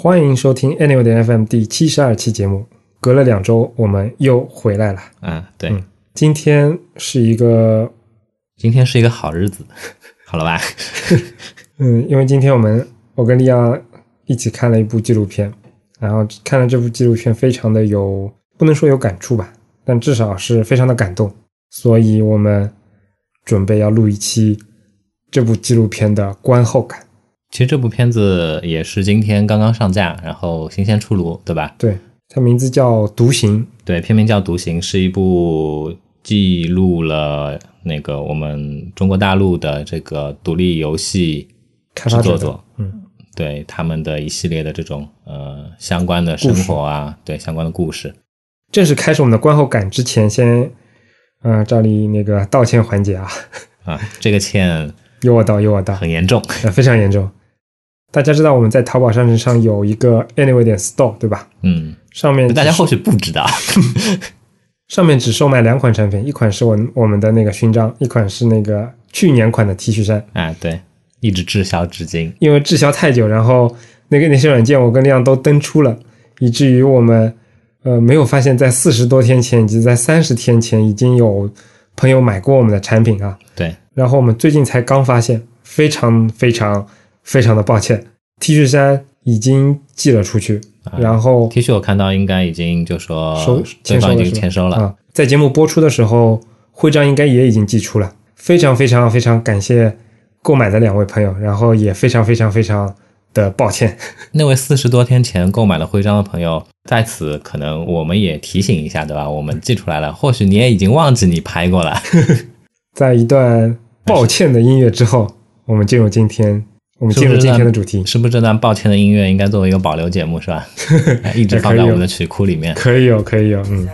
欢迎收听 Anyway 的 FM 第七十二期节目。隔了两周，我们又回来了。啊，对，嗯今天是一个，今天是一个好日子，好了吧？嗯，因为今天我们我跟利亚一起看了一部纪录片，然后看了这部纪录片，非常的有，不能说有感触吧，但至少是非常的感动，所以我们准备要录一期这部纪录片的观后感。其实这部片子也是今天刚刚上架，然后新鲜出炉，对吧？对，它名字叫《独行》。对，片名叫《独行》，是一部记录了那个我们中国大陆的这个独立游戏开发制作者，嗯，对他们的一系列的这种呃相关的生活啊，对相关的故事。正式开始我们的观后感之前，先，呃，这里那个道歉环节啊，啊，这个歉。有我道，有我道，很严重，呃，非常严重。大家知道我们在淘宝商城上有一个 Anyway 点 Store 对吧？嗯，上面大家或许不知道，上面只售卖两款产品，一款是我我们的那个勋章，一款是那个去年款的 T 恤衫。啊，对，一直滞销至今。因为滞销太久，然后那个那些软件我跟亮都登出了，以至于我们呃没有发现，在四十多天前以及在三十天前已经有朋友买过我们的产品啊。对，然后我们最近才刚发现，非常非常非常的抱歉，T 恤衫已经寄了出去，然后 T 恤我看到应该已经就说收对方已经签收了是吧签收了，啊，在节目播出的时候，徽章应该也已经寄出了。非常非常非常感谢购买的两位朋友，然后也非常非常非常的抱歉。那位四十多天前购买了徽章的朋友，在此可能我们也提醒一下，对吧？我们寄出来了，或许你也已经忘记你拍过了。在一段抱歉的音乐之后，我们进入今天，我们进入今天的主题。是不是这段抱歉的音乐应该作为一个保留节目，是吧？哎一直放在我们的曲库里面。可以有，可以有，嗯，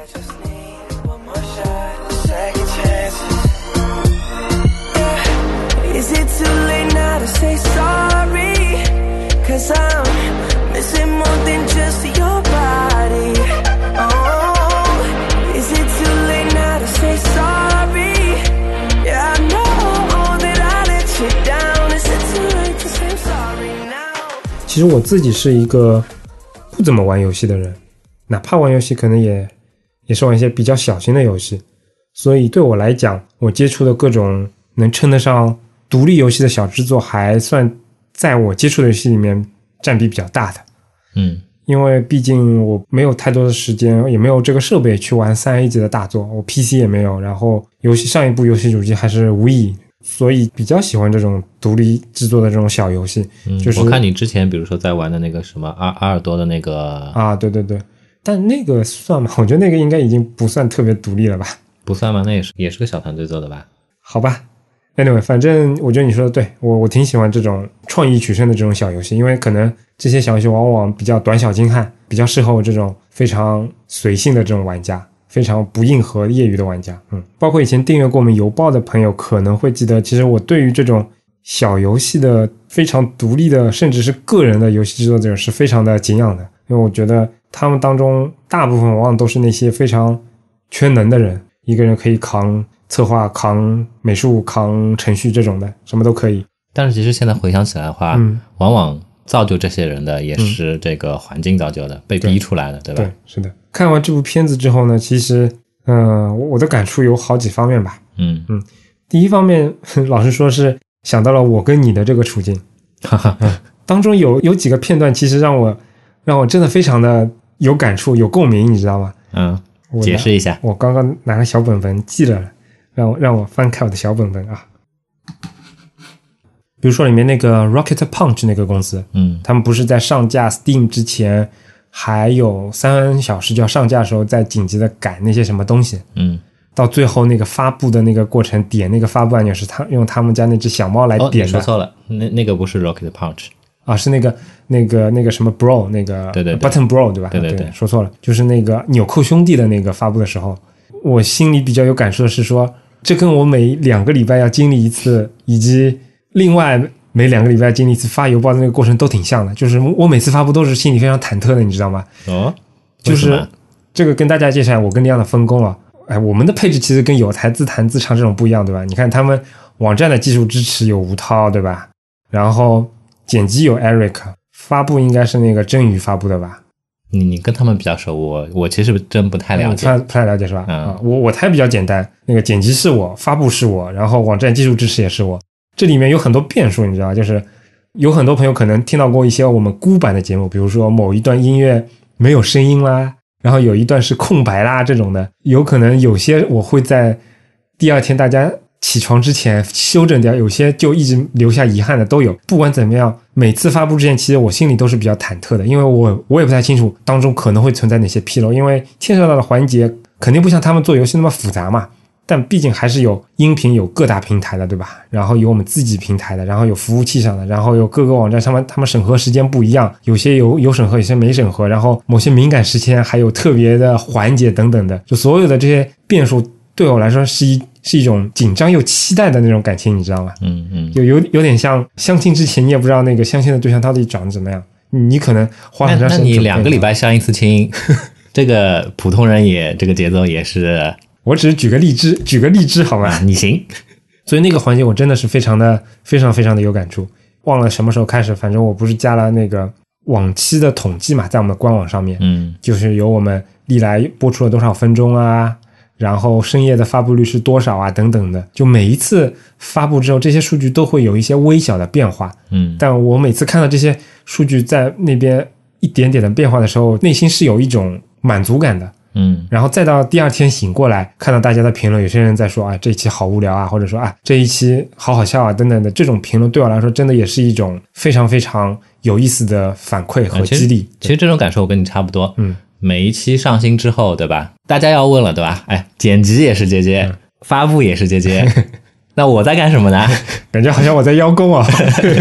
其实我自己是一个不怎么玩游戏的人，哪怕玩游戏，可能也也是玩一些比较小型的游戏。所以对我来讲，我接触的各种能称得上独立游戏的小制作，还算在我接触的游戏里面占比比较大的。嗯，因为毕竟我没有太多的时间，也没有这个设备去玩三 A 级的大作，我 PC 也没有，然后游戏上一部游戏主机还是无以，所以比较喜欢这种独立制作的这种小游戏。嗯就是我看你之前比如说在玩的那个什么阿阿尔多的那个，啊，对对对，但那个算吗？我觉得那个应该已经不算特别独立了吧？不算吗？那也是也是个小团队做的吧？好吧，anyway，反正我觉得你说的对，我我挺喜欢这种创意取胜的这种小游戏，因为可能这些小游戏往往比较短小精悍，比较适合我这种非常随性的这种玩家，非常不硬核业余的玩家。嗯，包括以前订阅过我们邮报的朋友可能会记得，其实我对于这种小游戏的非常独立的，甚至是个人的游戏制作者是非常的敬仰的，因为我觉得他们当中大部分往往都是那些非常全能的人，一个人可以扛策划、扛美术、扛程序这种的，什么都可以。但是其实现在回想起来的话，嗯往往造就这些人的也是这个环境造就的，被逼出来的，对吧？对，是的。看完这部片子之后呢，其实，嗯、我我的感触有好几方面吧。嗯嗯，第一方面，老实说是想到了我跟你的这个处境，哈哈，当中有有几个片段，其实让我让我真的非常的有感触、有共鸣，你知道吗？嗯，我解释一下。我刚刚拿个小本本记了，让我让我翻开我的小本本啊。比如说里面那个 Rocket Punch 那个公司，嗯他们不是在上架 Steam 之前还有三小时就要上架的时候，在紧急的改那些什么东西，嗯，到最后那个发布的那个过程，点那个发布按钮是他用他们家那只小猫来点的、说错了，那那个不是 Rocket Punch，啊，是那个那个那个什么 Bro 那个对对对。Button Bro 对吧？对对对。说错了，就是那个纽扣兄弟的那个发布的时候，我心里比较有感受的是说，这跟我每两个礼拜要经历一次，以及另外每两个礼拜经历一次发邮报的那个过程都挺像的，就是我每次发布都是心里非常忐忑的，你知道吗？哦，就是这个跟大家介绍我跟亮的分工啊。哎，我们的配置其实跟有台自弹自唱这种不一样，对吧？你看他们网站的技术支持有吴涛，对吧？然后剪辑有 Eric，发布应该是那个真宇发布的吧？你你跟他们比较熟，我我其实真不太了解不太。不太了解是吧？嗯啊，我我台比较简单，那个剪辑是我，发布是我，然后网站技术支持也是我，这里面有很多变数，你知道，就是有很多朋友可能听到过一些我们孤版的节目，比如说某一段音乐没有声音啦，然后有一段是空白啦这种的，有可能有些我会在第二天大家起床之前修正掉，有些就一直留下遗憾的都有。不管怎么样，每次发布之前，其实我心里都是比较忐忑的，因为我我也不太清楚当中可能会存在哪些纰漏，因为牵涉到的环节肯定不像他们做游戏那么复杂嘛。但毕竟还是有音频有各大平台的，对吧？然后有我们自己平台的，然后有服务器上的，然后有各个网站上面他们审核时间不一样，有些有有审核，有些没审核，然后某些敏感时间还有特别的环节等等的，就所有的这些变数对我来说是一是一种紧张又期待的那种感情，你知道吗？嗯嗯，有有有点像相亲之前，你也不知道那个相亲的对象到底长得怎么样，你你可能花那很长时间。那你两个礼，拜相一次亲，这个普通人也这个节奏也是我只是举个例子，举个例子好吗？啊，你行。所以那个环节我真的是非常的、非常非常的有感触。忘了什么时候开始，反正我不是加了那个往期的统计嘛，在我们的官网上面，嗯就是有我们历来播出了多少分钟啊，然后深夜的发布率是多少啊，等等的。就每一次发布之后，这些数据都会有一些微小的变化。嗯但我每次看到这些数据在那边一点点的变化的时候，内心是有一种满足感的。嗯然后再到第二天醒过来，看到大家的评论，有些人在说啊这一期好无聊啊，或者说啊这一期好好笑啊等等的这种评论，对我来说真的也是一种非常非常有意思的反馈和激励。其实这种感受我跟你差不多。嗯，每一期上新之后，对吧？大家要问了，对吧？哎，剪辑也是姐姐，嗯发布也是姐姐，那我在干什么呢？感觉好像我在邀功啊。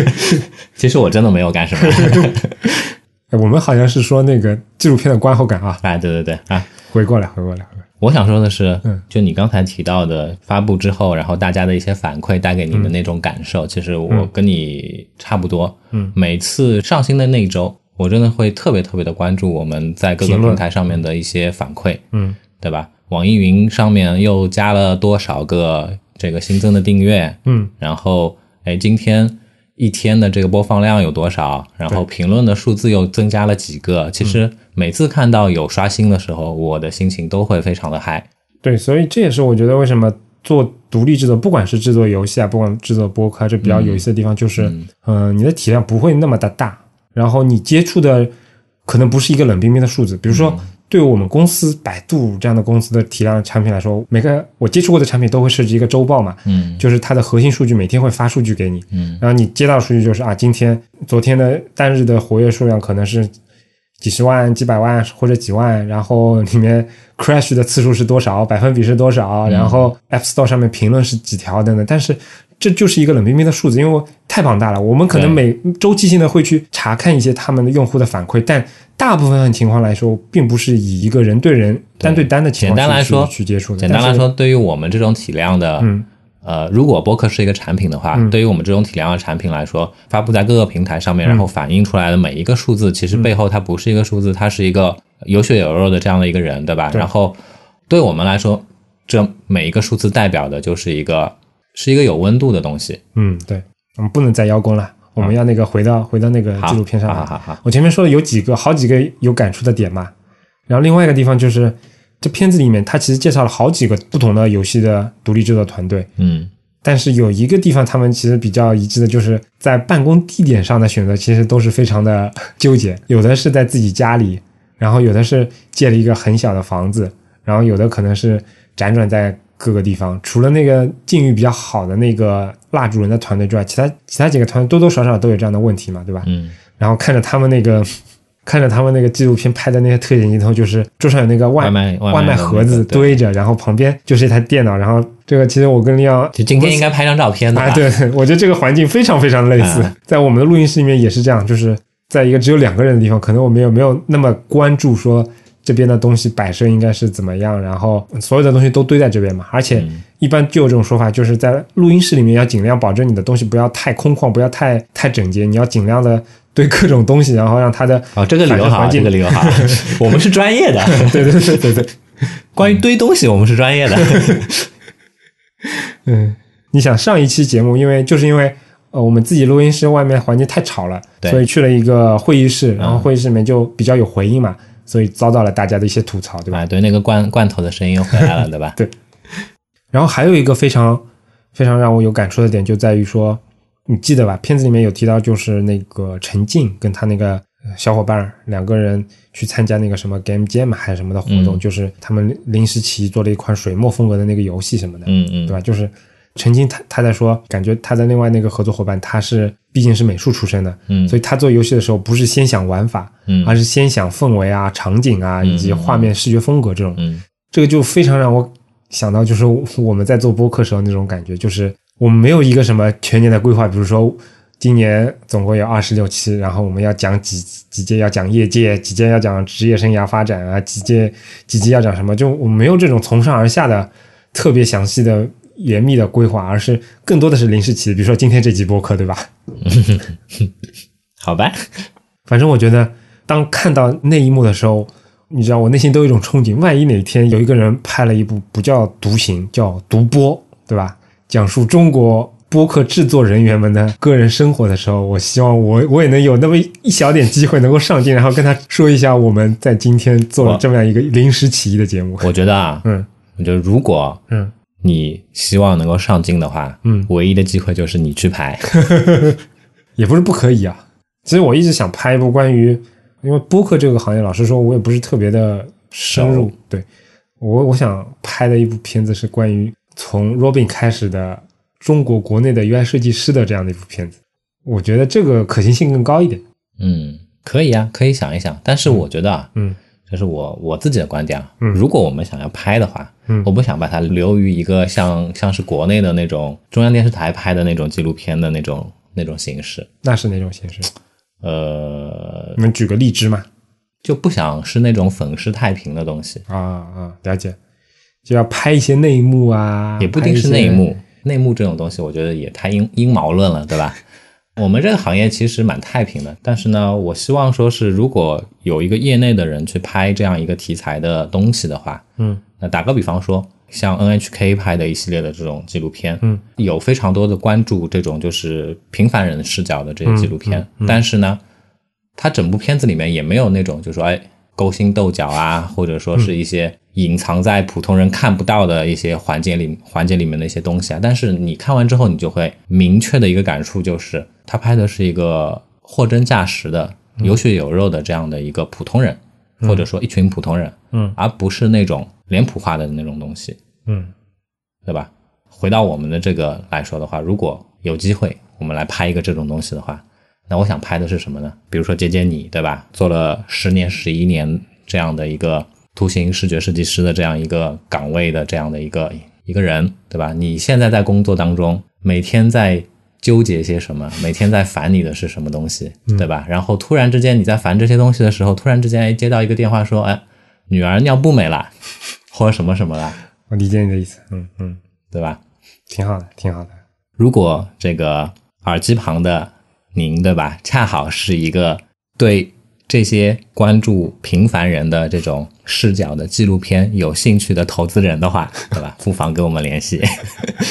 其实我真的没有干什么。哎我们好像是说那个纪录片的观后感啊，哎，对对对啊，回过来，回过来，回过来。我想说的是，嗯就你刚才提到的发布之后，然后大家的一些反馈带给你的那种感受，其实我跟你差不多。嗯，每次上新的那一周，我真的会特别特别的关注我们在各个平台上面的一些反馈，嗯对吧？网易云上面又加了多少个这个新增的订阅？嗯然后，哎，今天一天的这个播放量有多少？然后评论的数字又增加了几个？其实每次看到有刷新的时候，我的心情都会非常的嗨。对，所以这也是我觉得为什么做独立制作，不管是制作游戏啊，不管制作播客啊，这比较有意思的地方就是，嗯、你的体量不会那么的大，然后你接触的可能不是一个冷冰冰的数字。比如说，对我们公司百度这样的公司的体量产品来说，每个我接触过的产品都会设置一个周报嘛，嗯。就是它的核心数据每天会发数据给你，嗯。然后你接到数据就是啊，今天、昨天的单日的活跃数量可能是几十万、几百万或者几万，然后里面 crash 的次数是多少，百分比是多少，然后 App Store 上面评论是几条等等，但是。这就是一个冷冰冰的数字，因为太庞大了。我们可能每周期性的会去查看一些他们的用户的反馈，但大部分情况来说，并不是以一个人对人、单对单的情况简单来说去去接触的。简单来说，，对于我们这种体量的，嗯呃，如果播客是一个产品的话，对于我们这种体量的产品来说，发布在各个平台上嗯面，然后反映出来的每一个数字，其实背后它不是一个数字，它是一个有血有肉的这样的一个人，对吧？对然后对我们来说，这每一个数字代表的就是一个是一个有温度的东西。嗯，对，我们不能再邀功了，我们要那个回到回到那个纪录片上来。好好好好我前面说的有几个好几个有感触的点嘛，然后另外一个地方就是这片子里面，他其实介绍了好几个不同的游戏的独立制作团队，嗯但是有一个地方他们其实比较一致的，就是在办公地点上的选择，其实都是非常的纠结。有的是在自己家里，然后有的是借了一个很小的房子，然后有的可能是辗转在各个地方。除了那个境遇比较好的那个蜡烛人的团队之外，其他其他几个团队多多少少都有这样的问题嘛，对吧？嗯然后看着他们那个。看着他们那个纪录片拍的那些特写镜头，就是桌上有那个外外卖外卖盒子堆着，然后旁边就是一台电脑，然后这个其实我跟利奥就今天应该拍张照片的吧？啊，对，我觉得这个环境非常非常类似，啊在我们的录音室里面也是这样，就是在一个只有两个人的地方，可能我们也没有那么关注说这边的东西摆设应该是怎么样，然后所有的东西都堆在这边嘛，而且嗯一般就有这种说法，就是在录音室里面要尽量保证你的东西不要太空旷，不要太太整洁，你要尽量的堆各种东西，然后让它的哦，这个理由好，这个理由好，我们是专业的。对对对对对，关于堆东西，我们是专业的。嗯，你想上一期节目，因为就是因为呃，我们自己录音室外面环境太吵了，对所以去了一个会议室，然后嗯会议室里面就比较有回音嘛，所以遭到了大家的一些吐槽，对吧？啊，对，那个罐罐头的声音又回来了，对吧？然后还有一个非常非常让我有感触的点，就在于说，你记得吧？片子里面有提到，就是那个陈静跟他那个呃小伙伴两个人去参加那个什么 Game Jam 还是什么的活动，嗯就是他们临时起意做了一款水墨风格的那个游戏什么的，嗯嗯，对吧？就是陈静他他在说，感觉他的另外那个合作伙伴他是毕竟是美术出身的，嗯所以他做游戏的时候不是先想玩法，嗯而是先想氛围啊、场景啊以及画面视觉风格这种。嗯这个就非常让我想到，就是我们在做播客时候那种感觉，就是我们没有一个什么全年的规划，比如说今年总共有二十六期，然后我们要讲几几届要讲业界，几届要讲职业生涯发展啊，几届几届要讲什么，就我们没有这种从上而下的特别详细的严密的规划，而是更多的是临时起的，比如说今天这集播客，对吧？好吧，反正我觉得，当看到那一幕的时候，你知道，我内心都有一种憧憬。万一哪天有一个人拍了一部不叫独行，叫独播，对吧？讲述中国播客制作人员们的个人生活的时候，我希望我我也能有那么一小点机会能够上镜，然后跟他说一下我们在今天做了这么样一个临时起意的节目。我觉得啊，嗯我觉得如果嗯你希望能够上镜的话，嗯，唯一的机会就是你去拍。也不是不可以啊。其实我一直想拍一部关于，因为播客这个行业，老实说，我也不是特别的深入熟。对我，我想拍的一部片子是关于从 Robin 开始的中国国内的 UI 设计师的这样的一部片子。我觉得这个可行性更高一点。嗯，可以啊，可以想一想。但是我觉得啊，嗯这是我我自己的观点啊。嗯如果我们想要拍的话，嗯我不想把它留于一个像像是国内的那种中央电视台拍的那种纪录片的那种那种形式。那是哪种形式？呃，你们举个例子嘛？就不想是那种粉饰太平的东西，啊啊，了解。就要拍一些内幕啊，也不一定是内幕。内幕这种东西，我觉得也太阴阴谋论了，对吧？我们这个行业其实蛮太平的，但是呢，我希望说是，如果有一个业内的人去拍这样一个题材的东西的话，嗯那打个比方说，像 NHK 拍的一系列的这种纪录片，嗯，有非常多的关注这种就是平凡人视角的这些纪录片，嗯但是呢，它整部片子里面也没有那种就说哎勾心斗角啊，或者说是一些隐藏在普通人看不到的一些环节里环节里面的一些东西啊。但是你看完之后，你就会明确的一个感触就是，他拍的是一个货真价实的、有血有肉的这样的一个普通人，或者说一群普通人，嗯。而不是那种脸谱化的那种东西。嗯对吧？回到我们的这个来说的话，如果有机会我们来拍一个这种东西的话，那我想拍的是什么呢？比如说接接你，对吧？做了十年、十一年这样的一个图形视觉设计师的这样一个岗位的这样的一个一个人，对吧？你现在在工作当中，每天在纠结些什么？每天在烦你的是什么东西，对吧？然后突然之间你在烦这些东西的时候，突然之间哎接到一个电话说，哎，女儿尿布没了，或者什么什么了，我理解你的意思。嗯嗯，对吧？挺好的，挺好的。如果这个耳机旁的您，对吧，恰好是一个对这些关注平凡人的这种视角的纪录片有兴趣的投资人的话，对吧，不妨跟我们联系。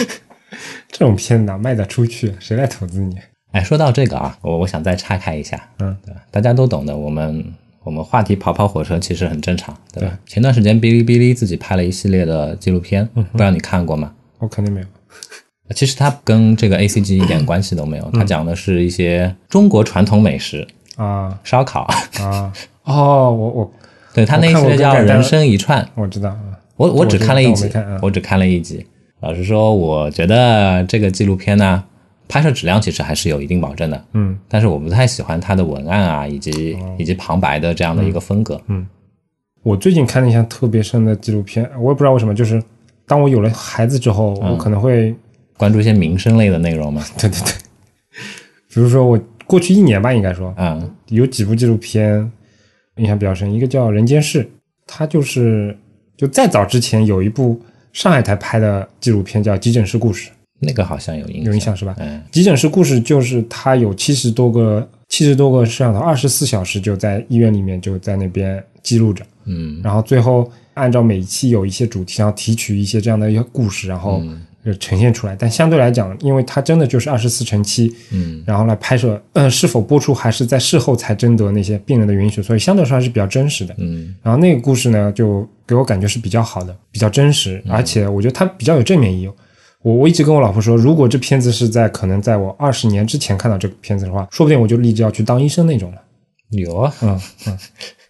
这种片哪卖得出去？谁来投资你？哎，说到这个啊，我我想再岔开一下，嗯，对吧？大家都懂的，我们我们话题跑跑火车其实很正常，对吧？对前段时间哔哩哔哩自己拍了一系列的纪录片，不知道你看过吗？我肯定没有。其实它跟这个 A C G 一点关系都没有，它讲的是一些中国传统美食，啊烧烤。啊 哦，我我对他那一系列叫《人生一串》，我知道啊。我我只看了一集我只看了一集。老实说，我觉得这个纪录片呢，拍摄质量其实还是有一定保证的，嗯。但是我不太喜欢它的文案啊，以及以及旁白的这样的一个风格。嗯。我最近看了一项特别深的纪录片，我也不知道为什么，就是当我有了孩子之后，我可能会，关注一些民生类的内容嘛，对对对，比如说我过去一年吧，应该说嗯。有几部纪录片印象比较深，一个叫《人间世》，它就是就再早之前有一部上海台拍的纪录片叫《急诊室故事》，那个好像有印象，有印象是吧？嗯急诊室故事就是它有七十多个七十多个摄像头，二十四小时就在医院里面就在那边记录着，嗯然后最后按照每一期有一些主题，然后提取一些这样的一些故事，然后就呈现出来。但相对来讲，因为它真的就是二十四乘七，嗯然后来拍摄，呃，是否播出还是在事后才征得那些病人的允许，所以相对来说还是比较真实的。嗯然后那个故事呢，就给我感觉是比较好的，比较真实，而且我觉得它比较有正面意义。我我一直跟我老婆说，如果这片子是在可能在我二十年之前看到这个片子的话，说不定我就立志要去当医生那种了。有啊，嗯嗯，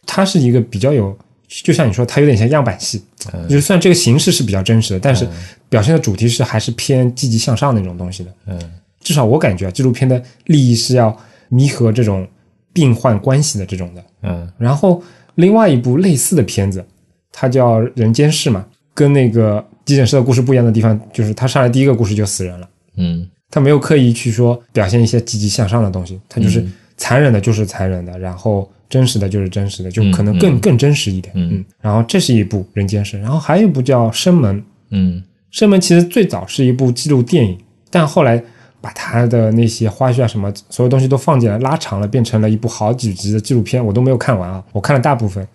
它是一个比较有，就像你说，它有点像样板戏，嗯就是虽然这个形式是比较真实的，但是表现的主题是还是偏积极向上那种东西的。嗯至少我感觉啊，纪录片的利益是要弥合这种病患关系的这种的。嗯然后另外一部类似的片子，它叫《人间世》嘛，跟那个急诊室的故事不一样的地方，就是他上来第一个故事就死人了，嗯他没有刻意去说表现一些积极向上的东西，他就是残忍的就是残忍的，然后真实的就是真实的，就可能更、更真实一点。嗯然后这是一部《人间世》，然后还有一部叫《生门》，《嗯生门》其实最早是一部纪录电影，但后来把他的那些花絮啊什么所有东西都放进来，拉长了，变成了一部好几集的纪录片。我都没有看完啊，我看了大部分。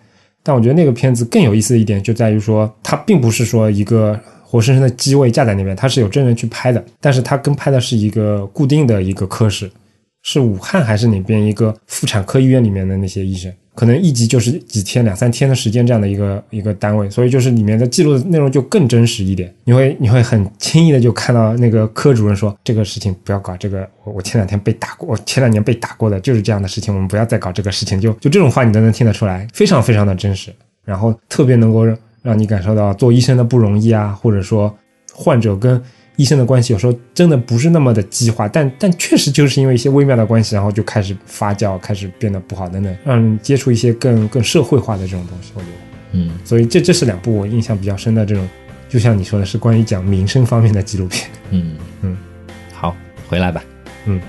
但我觉得那个片子更有意思的一点就在于说，它并不是说一个活生生的机位架在那边，它是有真人去拍的，但是它跟拍的是一个固定的一个科室，是武汉还是哪边一个妇产科医院里面的那些医生，可能一集就是几天、两三天的时间这样的一个一个单位，所以就是里面的记录的内容就更真实一点。你会你会很轻易的就看到那个科主任说这个事情不要搞，这个我我前两天被打过，我前两年被打过的就是这样的事情，我们不要再搞这个事情，就就这种话你都能听得出来，非常非常的真实，然后特别能够让让你感受到做医生的不容易啊，或者说患者跟医生的关系有时候真的不是那么的激化，但但确实就是因为一些微妙的关系，然后就开始发酵，开始变得不好等等，让人接触一些更更社会化的这种东西，我觉得。嗯所以这这是两部我印象比较深的这种，就像你说的是关于讲民生方面的纪录片。嗯嗯，好，回来吧。嗯。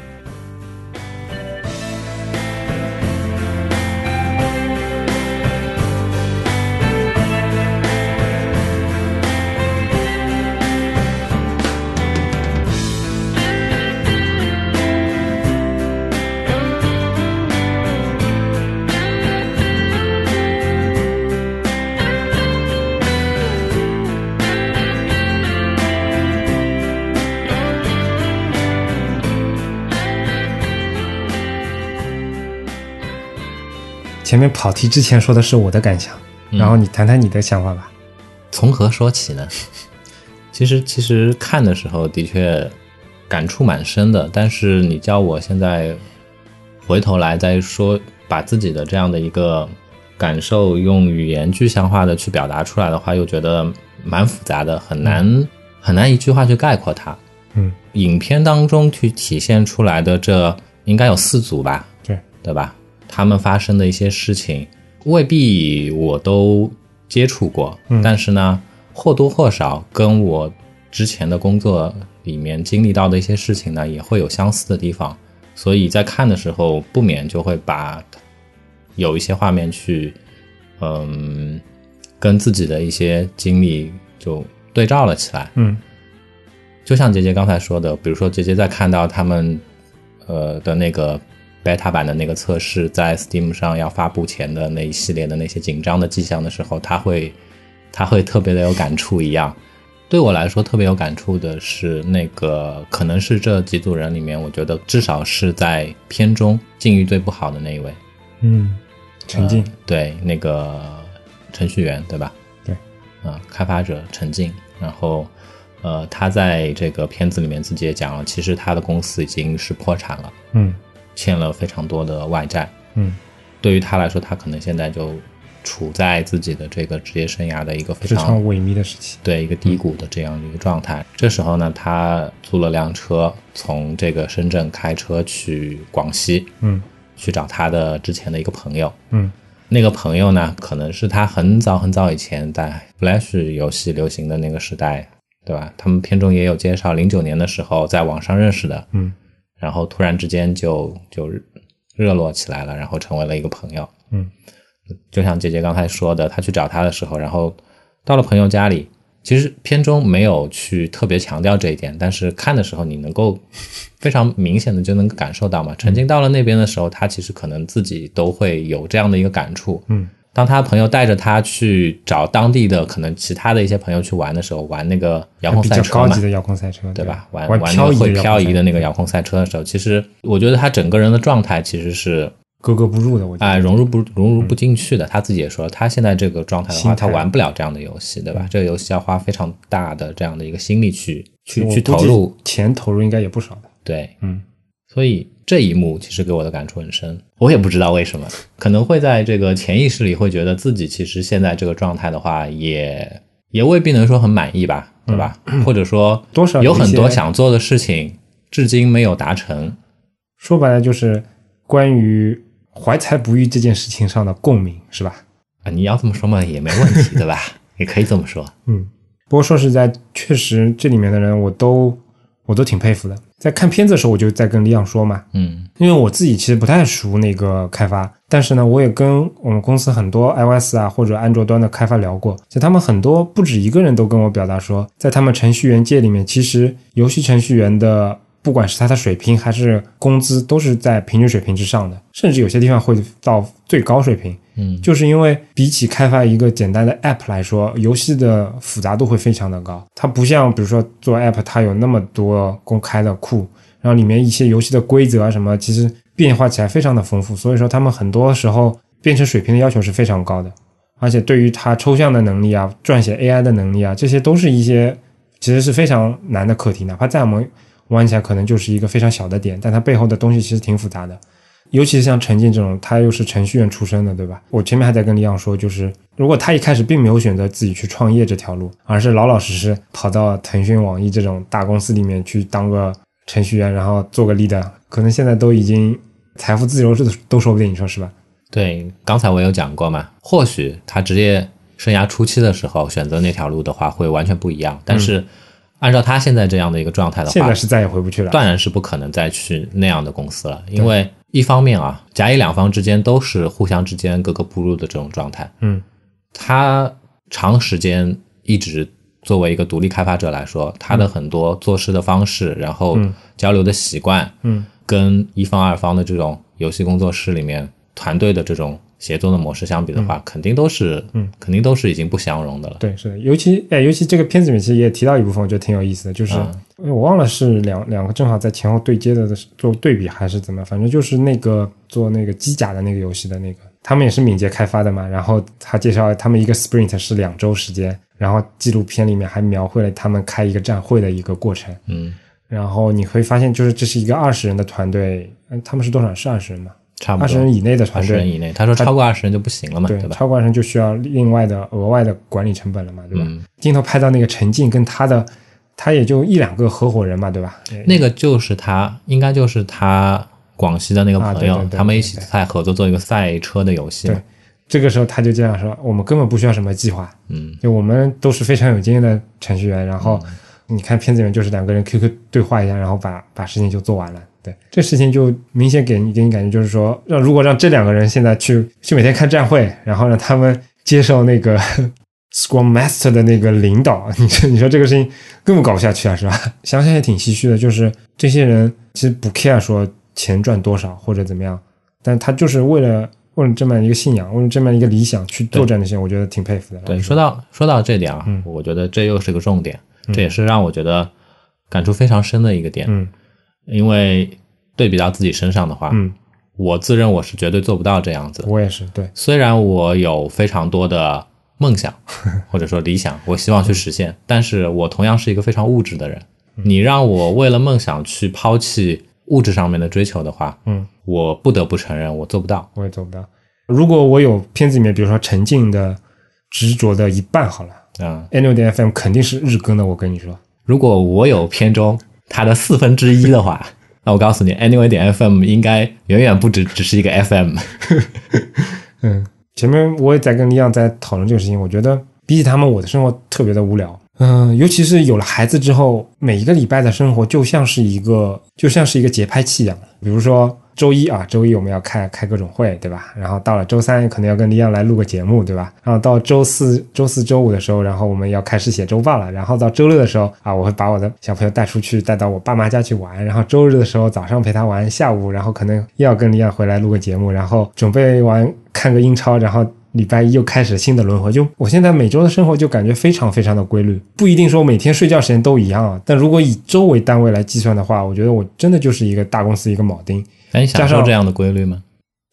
前面跑题之前说的是我的感想，然后你谈谈你的想法吧。从何说起呢？其实其实看的时候的确感触蛮深的，但是你叫我现在回头来再说，把自己的这样的一个感受用语言具象化的去表达出来的话，又觉得蛮复杂的，很难、很难一句话去概括它。嗯，影片当中去体现出来的这应该有四组吧，对，对吧？他们发生的一些事情，未必我都接触过，嗯但是呢，或多或少跟我之前的工作里面经历到的一些事情呢，也会有相似的地方，所以在看的时候，不免就会把有一些画面去，嗯，跟自己的一些经历就对照了起来。嗯就像杰杰刚才说的，比如说杰杰在看到他们呃的那个 beta 版的那个测试在 Steam 上要发布前的那一系列的那些紧张的迹象的时候，他会他会特别的有感触一样。对我来说特别有感触的是那个，可能是这几组人里面，我觉得至少是在片中境遇最不好的那一位，嗯，陈静。呃对那个程序员对吧？对，啊、开发者陈静，然后呃，他在这个片子里面自己也讲了，其实他的公司已经是破产了，嗯欠了非常多的外债。嗯，对于他来说，他可能现在就处在自己的这个职业生涯的一个非常萎靡的时期。对一个低谷的这样的一个状态。这时候呢，他租了辆车，从这个深圳开车去广西，嗯去找他的之前的一个朋友。嗯那个朋友呢，可能是他很早很早以前在 Flash 游戏流行的那个时代，对吧？他们片中也有介绍，零九年的时候在网上认识的，嗯然后突然之间就就热络起来了，然后成为了一个朋友。嗯，就像姐姐刚才说的，她去找他的时候，然后到了朋友家里，其实片中没有去特别强调这一点，但是看的时候你能够非常明显的就能感受到嘛。曾经到了那边的时候，他其实可能自己都会有这样的一个感触。嗯，当他朋友带着他去找当地的可能其他的一些朋友去玩的时候，玩那个遥控赛车嘛较高级，的遥控赛车，对吧？玩玩玩那个会漂移的那个遥遥控赛车的时候，其实我觉得他整个人的状态其实是格格不入的，我。啊、融入不融入不进去的。他自己也说，他现在这个状态的话，他玩不了这样的游戏，对吧？这个游戏要花非常大的这样的一个心力去去去投入，钱投入应该也不少的。对，嗯，所以这一幕其实给我的感触很深，我也不知道为什么，可能会在这个潜意识里会觉得自己其实现在这个状态的话，也也未必能说很满意吧，对吧？或者说多少有很多想做的事情，至今没有达成。说白了就是关于怀才不遇这件事情上的共鸣，是吧？啊，你要这么说嘛也没问题，对吧？也可以这么说。嗯，不过说实在，确实这里面的人我都我都挺佩服的。在看片子的时候，我就在跟李阳说嘛，嗯因为我自己其实不太熟那个开发，但是呢，我也跟我们公司很多 iOS 啊或者安卓端的开发聊过，其实他们很多不止一个人都跟我表达说，在他们程序员界里面，其实游戏程序员的不管是他的水平还是工资，都是在平均水平之上的，甚至有些地方会到最高水平。嗯就是因为比起开发一个简单的 App 来说，游戏的复杂度会非常的高。它不像比如说做 App，它有那么多公开的库，然后里面一些游戏的规则啊什么，其实变化起来非常的丰富。所以说，他们很多时候编程水平的要求是非常高的，而且对于它抽象的能力啊、撰写 AI 的能力啊，这些都是一些其实是非常难的课题。哪怕在我们玩起来可能就是一个非常小的点，但它背后的东西其实挺复杂的。尤其是像陈静这种，他又是程序员出身的，对吧？我前面还在跟李阳说，就是如果他一开始并没有选择自己去创业这条路，而是老老实实跑到腾讯、网易这种大公司里面去当个程序员，然后做个 leader，可能现在都已经财富自由 都都说不定，你说是吧？对，刚才我有讲过嘛，或许他职业生涯初期的时候选择那条路的话，会完全不一样。但是按照他现在这样的一个状态的话现在，是再也回不去了。断然是不可能再去那样的公司了，因为一方面啊，甲乙两方之间都是互相之间格格不入的这种状态。嗯，他长时间一直作为一个独立开发者来说，他的很多做事的方式，然后交流的习惯，嗯，跟一方二方的这种游戏工作室里面团队的这种协作的模式相比的话，肯定都是，嗯，肯定都是已经不相容的了。对，是的，尤其哎，尤其这个片子里面其实也提到一部分，我觉得挺有意思的，就是、嗯我忘了是两两个正好在前后对接的做对比还是怎么，反正就是那个做那个机甲的那个游戏的那个，他们也是敏捷开发的嘛。然后他介绍他们一个 sprint 是两周时间，然后纪录片里面还描绘了他们开一个站会的一个过程。嗯，然后你会发现，就是这是一个二十人的团队，嗯，他们是多少？是二十人吗？差不多二十人以内的二团队，十人以内，他说超过二十人就不行了嘛，对，对吧？超过二十人就需要另外的额外的管理成本了嘛，对吧？嗯镜头拍到那个陈静跟他的，他也就一两个合伙人嘛，对吧？那个就是他，应该就是他广西的那个朋友，啊对对对他们一起在合作做一个赛车的游戏对。这个时候他就这样说：“我们根本不需要什么计划，嗯，就我们都是非常有经验的程序员。然后你看片子里面就是两个人 QQ 对话一下，然后把把事情就做完了。对，这事情就明显给你给你感觉就是说，让如果让这两个人现在去去每天开战会，然后让他们接受那个 Scrum Master 的那个领导，你说你说这个事情根本搞不下去啊，是吧？想想也挺唏嘘的，就是这些人其实不 care 说钱赚多少或者怎么样，但他就是为了为了这么一个信仰，为了这么一个理想去做这样的事情，我觉得挺佩服的。对，说到说到这点啊，嗯我觉得这又是个重点，这也是让我觉得感触非常深的一个点。嗯因为对比到自己身上的话，嗯，我自认我是绝对做不到这样子。我也是，对，虽然我有非常多的梦想 或者说理想，我希望去实现，但是我同样是一个非常物质的人。你让我为了梦想去抛弃物质上面的追求的话，嗯，我不得不承认我做不到。我也做不到。如果我有片子里面，比如说沉浸的执着的一半好了嗯，，Annual 点 FM 肯定是日更的。我跟你说，如果我有片中它的四分之一的话，那我告诉你，Anyway 点 FM 应该远远不止只是一个 FM。嗯，前面我也在跟李阳在讨论这个事情，我觉得比起他们，我的生活特别的无聊。嗯，尤其是有了孩子之后，每一个礼拜的生活就像是一个就像是一个节拍器一样。比如说周一啊，周一我们要开开各种会，对吧？然后到了周三可能要跟李阳来录个节目，对吧？然后到周四、周四周五的时候，然后我们要开始写周报了。然后到周六的时候啊，我会把我的小朋友带出去，带到我爸妈家去玩。然后周日的时候早上陪他玩，下午然后可能又要跟李阳回来录个节目，然后准备完看个英超，然后礼拜一又开始新的轮回。就我现在每周的生活就感觉非常非常的规律，不一定说每天睡觉时间都一样啊。但如果以周为单位来计算的话，我觉得我真的就是一个大公司一个铆钉。那你享受这样的规律吗？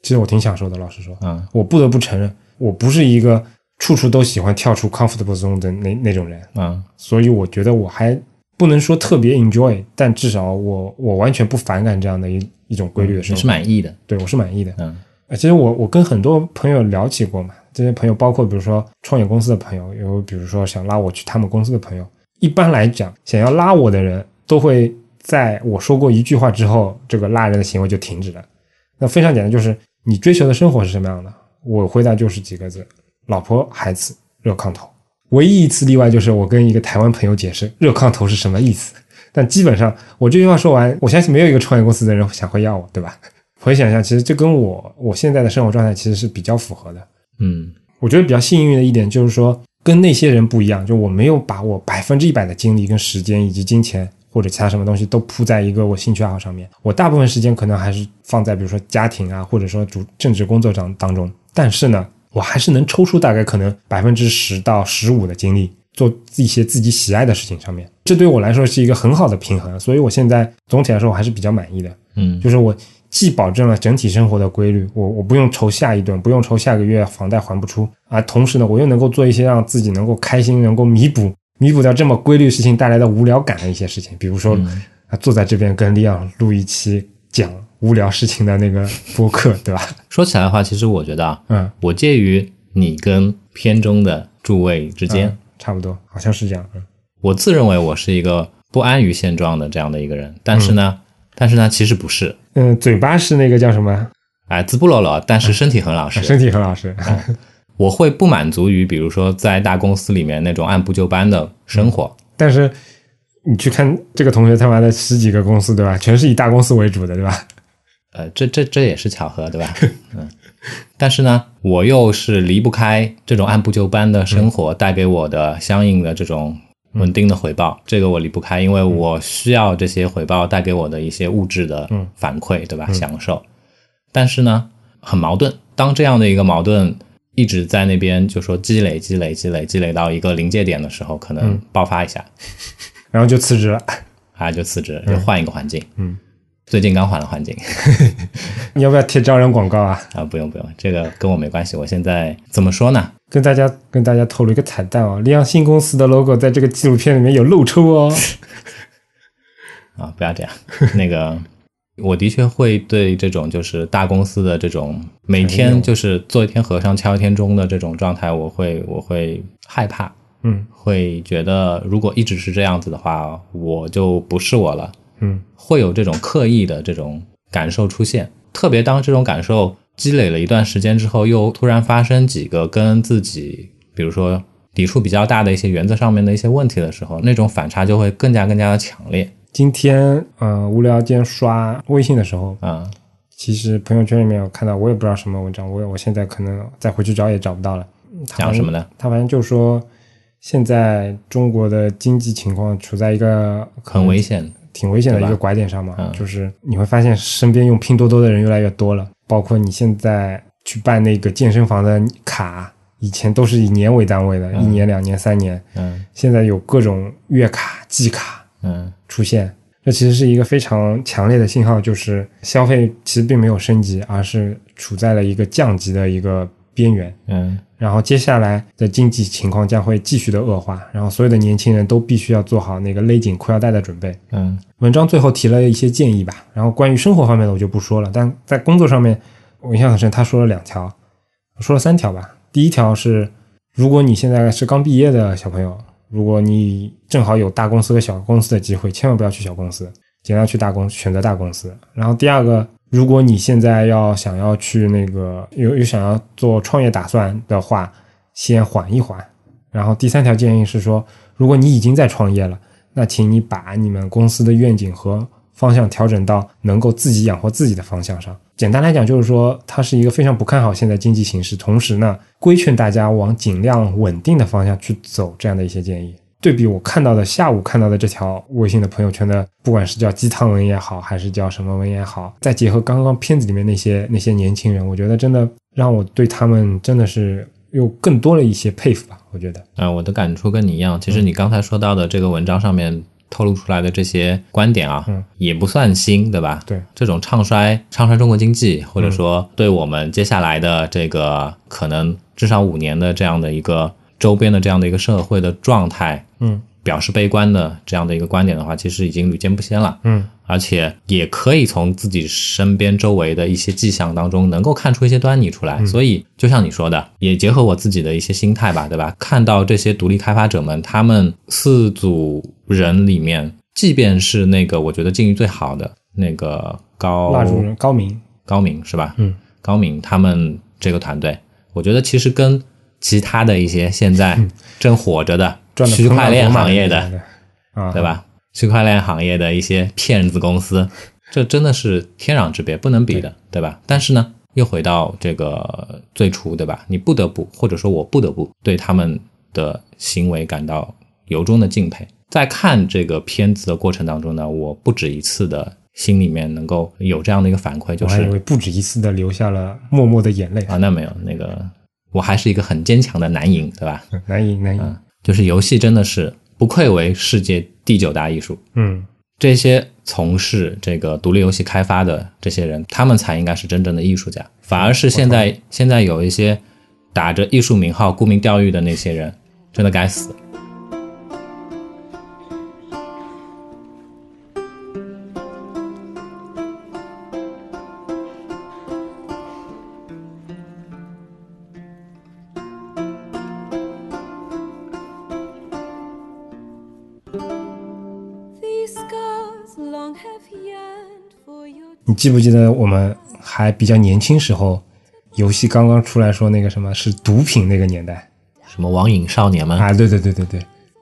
其实我挺享受的，老实说，嗯我不得不承认，我不是一个处处都喜欢跳出 comfortable zone 的那那种人，嗯所以我觉得我还不能说特别 enjoy，但至少我我完全不反感这样的一一种规律的生活。你是满意的，对我是满意的。嗯呃，其实我我跟很多朋友聊起过嘛，这些朋友包括比如说创业公司的朋友，有比如说想拉我去他们公司的朋友。一般来讲，想要拉我的人都会在我说过一句话之后，这个拉人的行为就停止了。那非常简单，就是你追求的生活是什么样的？我回答就是几个字：老婆、孩子、热炕头。唯一一次例外就是我跟一个台湾朋友解释热炕头是什么意思，但基本上我这句话说完，我相信没有一个创业公司的人想会要我，对吧？回想一下，其实这跟我我现在的生活状态其实是比较符合的。嗯我觉得比较幸运的一点就是说，跟那些人不一样，就我没有把我百分之一百的精力跟时间以及金钱或者其他什么东西都扑在一个我兴趣爱好上面。我大部分时间可能还是放在比如说家庭啊，或者说主政治工作当当中。但是呢，我还是能抽出大概可能百分之十到十五的精力做一些自己喜爱的事情上面。这对我来说是一个很好的平衡，所以我现在总体来说我还是比较满意的。嗯就是我既保证了整体生活的规律，我我不用愁下一顿，不用愁下个月房贷还不出啊，同时呢，我又能够做一些让自己能够开心、能够弥补弥补掉这么规律事情带来的无聊感的一些事情，比如说、啊，坐在这边跟李昂录一期讲无聊事情的那个播客，对吧？说起来的话，其实我觉得啊，嗯，我介于你跟片中的诸位之间，嗯差不多，好像是这样。嗯我自认为我是一个不安于现状的这样的一个人，但是呢，但是呢，其实不是，嗯，嘴巴是那个叫什么？哎，自不漏漏，但是身体很老实。身体很老实。我会不满足于，比如说在大公司里面那种按部就班的生活。但是你去看这个同学他妈的十几个公司，对吧？全是以大公司为主的，对吧？呃，这这这也是巧合，对吧？嗯，但是呢，我又是离不开这种按部就班的生活带给我的相应的这种稳定的回报，这个我离不开，因为我需要这些回报带给我的一些物质的反馈，对吧？享受。但是呢，很矛盾。当这样的一个矛盾一直在那边，就说积累、积累、积累、积累到一个临界点的时候，可能爆发一下，然后就辞职了。啊，就辞职，就换一个环境。嗯，最近刚换了环境。你要不要贴招人广告啊？啊，不用不用，这个跟我没关系。我现在怎么说呢？跟大家跟大家透露一个彩蛋哦，利昂新公司的 logo 在这个纪录片里面有露出哦。啊，不要这样。那个，我的确会对这种就是大公司的这种每天就是做一天和尚敲一天钟的这种状态，我会我会害怕，嗯会觉得如果一直是这样子的话，我就不是我了。嗯会有这种刻意的这种感受出现。特别当这种感受积累了一段时间之后，又突然发生几个跟自己，比如说抵触比较大的一些原则上面的一些问题的时候，那种反差就会更加更加的强烈。今天呃无聊间刷微信的时候，啊、其实朋友圈里面有看到，我也不知道什么文章，我也我现在可能再回去找也找不到了。他讲什么呢？他反正就说，现在中国的经济情况处在一个很危险。挺危险的一个拐点上嘛，嗯。就是你会发现身边用拼多多的人越来越多了，包括你现在去办那个健身房的卡，以前都是以年为单位的，一年、两年、三年，嗯。现在有各种月卡、季卡嗯。出现，这其实是一个非常强烈的信号，就是消费其实并没有升级，而是处在了一个降级的一个边缘。嗯然后接下来的经济情况将会继续的恶化，然后所有的年轻人都必须要做好那个勒紧裤腰带的准备。嗯文章最后提了一些建议吧，然后关于生活方面的我就不说了，但在工作上面，我印象很深，他说了两条，我说了三条吧。第一条是，如果你现在是刚毕业的小朋友，如果你正好有大公司和小公司的机会，千万不要去小公司，尽量去大公选择大公司。然后第二个，如果你现在要想要去那个有有想要做创业打算的话，先缓一缓。然后第三条建议是说，如果你已经在创业了，那请你把你们公司的愿景和方向调整到能够自己养活自己的方向上。简单来讲，就是说它是一个非常不看好现在经济形势，同时呢，规劝大家往尽量稳定的方向去走这样的一些建议。对比我看到的下午看到的这条微信的朋友圈的，不管是叫鸡汤文也好，还是叫什么文也好，再结合刚刚片子里面那些那些年轻人，我觉得真的让我对他们真的是又更多了一些佩服吧。我觉得，啊、我的感触跟你一样。其实你刚才说到的这个文章上面透露出来的这些观点啊，嗯也不算新，对吧？对，这种唱衰唱衰中国经济，或者说对我们接下来的这个可能至少五年的这样的一个周边的这样的一个社会的状态，嗯表示悲观的这样的一个观点的话，其实已经屡见不鲜了。嗯而且也可以从自己身边周围的一些迹象当中，能够看出一些端倪出来。所以，就像你说的，也结合我自己的一些心态吧，对吧？看到这些独立开发者们，他们四组人里面，即便是那个我觉得境遇最好的那个高蜡烛人高明，高明是吧？嗯，高明他们这个团队，我觉得其实跟其他的一些现在正火着的赚的区块链行业的，啊，对？吧？区块链行业的一些骗子公司，这真的是天壤之别，不能比的，对吧？但是呢，又回到这个最初，对吧？你不得不，或者说我不得不对他们的行为感到由衷的敬佩。在看这个片子的过程当中呢，我不止一次的心里面能够有这样的一个反馈，就是为不止一次的流下了默默的眼泪啊，那没有那个，我还是一个很坚强的男银，对吧？难以难以，就是游戏真的是不愧为世界第九大艺术，嗯这些从事这个独立游戏开发的这些人，他们才应该是真正的艺术家。反而是现在现在有一些打着艺术名号沽名钓誉的那些人，真的该死。记不记得我们还比较年轻时候，游戏刚刚出来说那个什么是毒品那个年代什么网瘾少年吗，啊？对对对对对，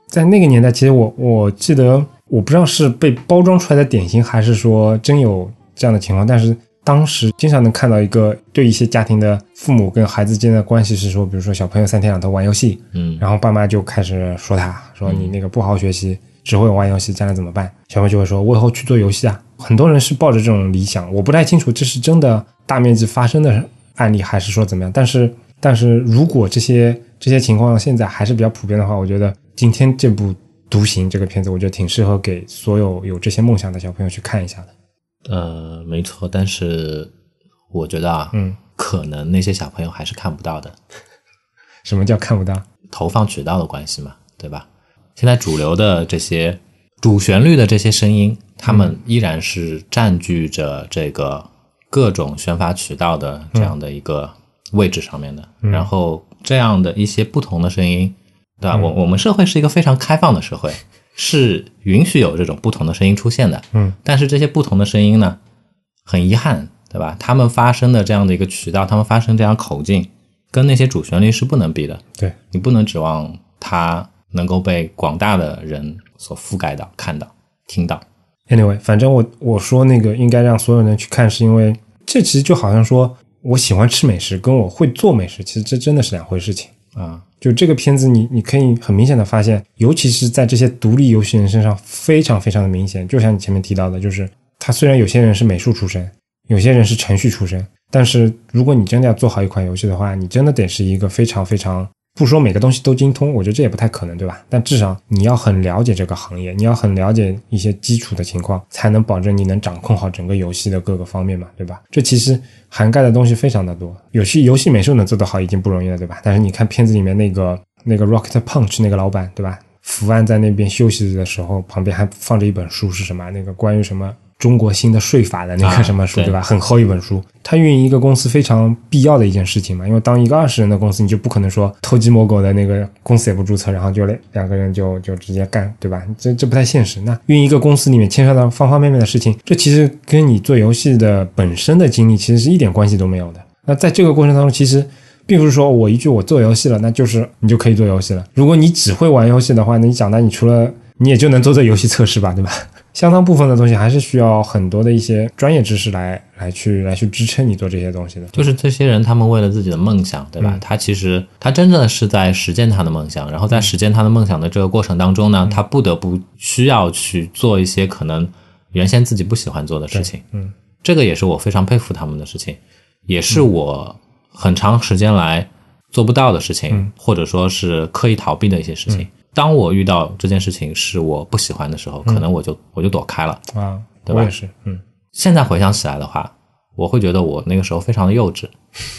在那个年代，其实我我记得我不知道是被包装出来的典型，还是说真有这样的情况，但是当时经常能看到一个对一些家庭的父母跟孩子之间的关系是说，比如说小朋友三天两头玩游戏，嗯，然后爸妈就开始说他，说你那个不好好学习，只会玩游戏，将来怎么办？小朋友就会说，我以后去做游戏啊。很多人是抱着这种理想，我不太清楚这是真的大面积发生的案例，还是说怎么样。但是，但是如果这些这些情况现在还是比较普遍的话，我觉得今天这部《独行》这个片子，我觉得挺适合给所有有这些梦想的小朋友去看一下的。呃，没错，但是我觉得啊，嗯，可能那些小朋友还是看不到的，什么叫看不到？投放渠道的关系嘛，对吧？现在主流的这些主旋律的这些声音，他们依然是占据着这个各种宣发渠道的这样的一个位置上面的。然后这样的一些不同的声音，对吧？我我们社会是一个非常开放的社会，是允许有这种不同的声音出现的。嗯，但是这些不同的声音呢，很遗憾，对吧？他们发生的这样的一个渠道，他们发生这样口径，跟那些主旋律是不能比的。对，你不能指望它能够被广大的人所覆盖到、看到、听到。Anyway，反正我我说那个应该让所有人去看，是因为这其实就好像说我喜欢吃美食，跟我会做美食，其实这真的是两回事情。啊，就这个片子你，你可以很明显的发现，尤其是在这些独立游戏人身上，非常非常的明显。就像你前面提到的，就是他虽然有些人是美术出身，有些人是程序出身，但是如果你真的要做好一款游戏的话，你真的得是一个非常非常不说每个东西都精通，我觉得这也不太可能，对吧？但至少你要很了解这个行业，你要很了解一些基础的情况，才能保证你能掌控好整个游戏的各个方面嘛，对吧？这其实涵盖的东西非常的多，游戏游戏美术能做得好已经不容易了，对吧？但是你看片子里面那个那个 Rocket Punch 那个老板，对吧？伏案在那边休息的时候，旁边还放着一本书，是什么？那个关于什么中国新的税法的那啊个什么书，对对吧？很厚一本书。它运营一个公司非常必要的一件事情嘛，因为当一个二十人的公司，你就不可能说偷鸡摸狗的那个公司也不注册，然后就两两个人就就直接干，对吧？这这不太现实。那运营一个公司里面牵涉到方方面面的事情，这其实跟你做游戏的本身的经历其实是一点关系都没有的。那在这个过程当中，其实并不是说我一句我做游戏了，那就是你就可以做游戏了。如果你只会玩游戏的话，那你长大你除了你也就能做做游戏测试吧，对吧？相当部分的东西还是需要很多的一些专业知识来来去来去支撑你做这些东西的。就是这些人，他们为了自己的梦想，对吧？嗯他其实他真正的是在实践他的梦想，然后在实践他的梦想的这个过程当中呢，他不得不需要去做一些可能原先自己不喜欢做的事情。嗯，这个也是我非常佩服他们的事情，也是我很长时间来做不到的事情，嗯或者说是刻意逃避的一些事情。当我遇到这件事情是我不喜欢的时候，可能我就我就躲开了。啊，对吧我也是，嗯现在回想起来的话，我会觉得我那个时候非常的幼稚。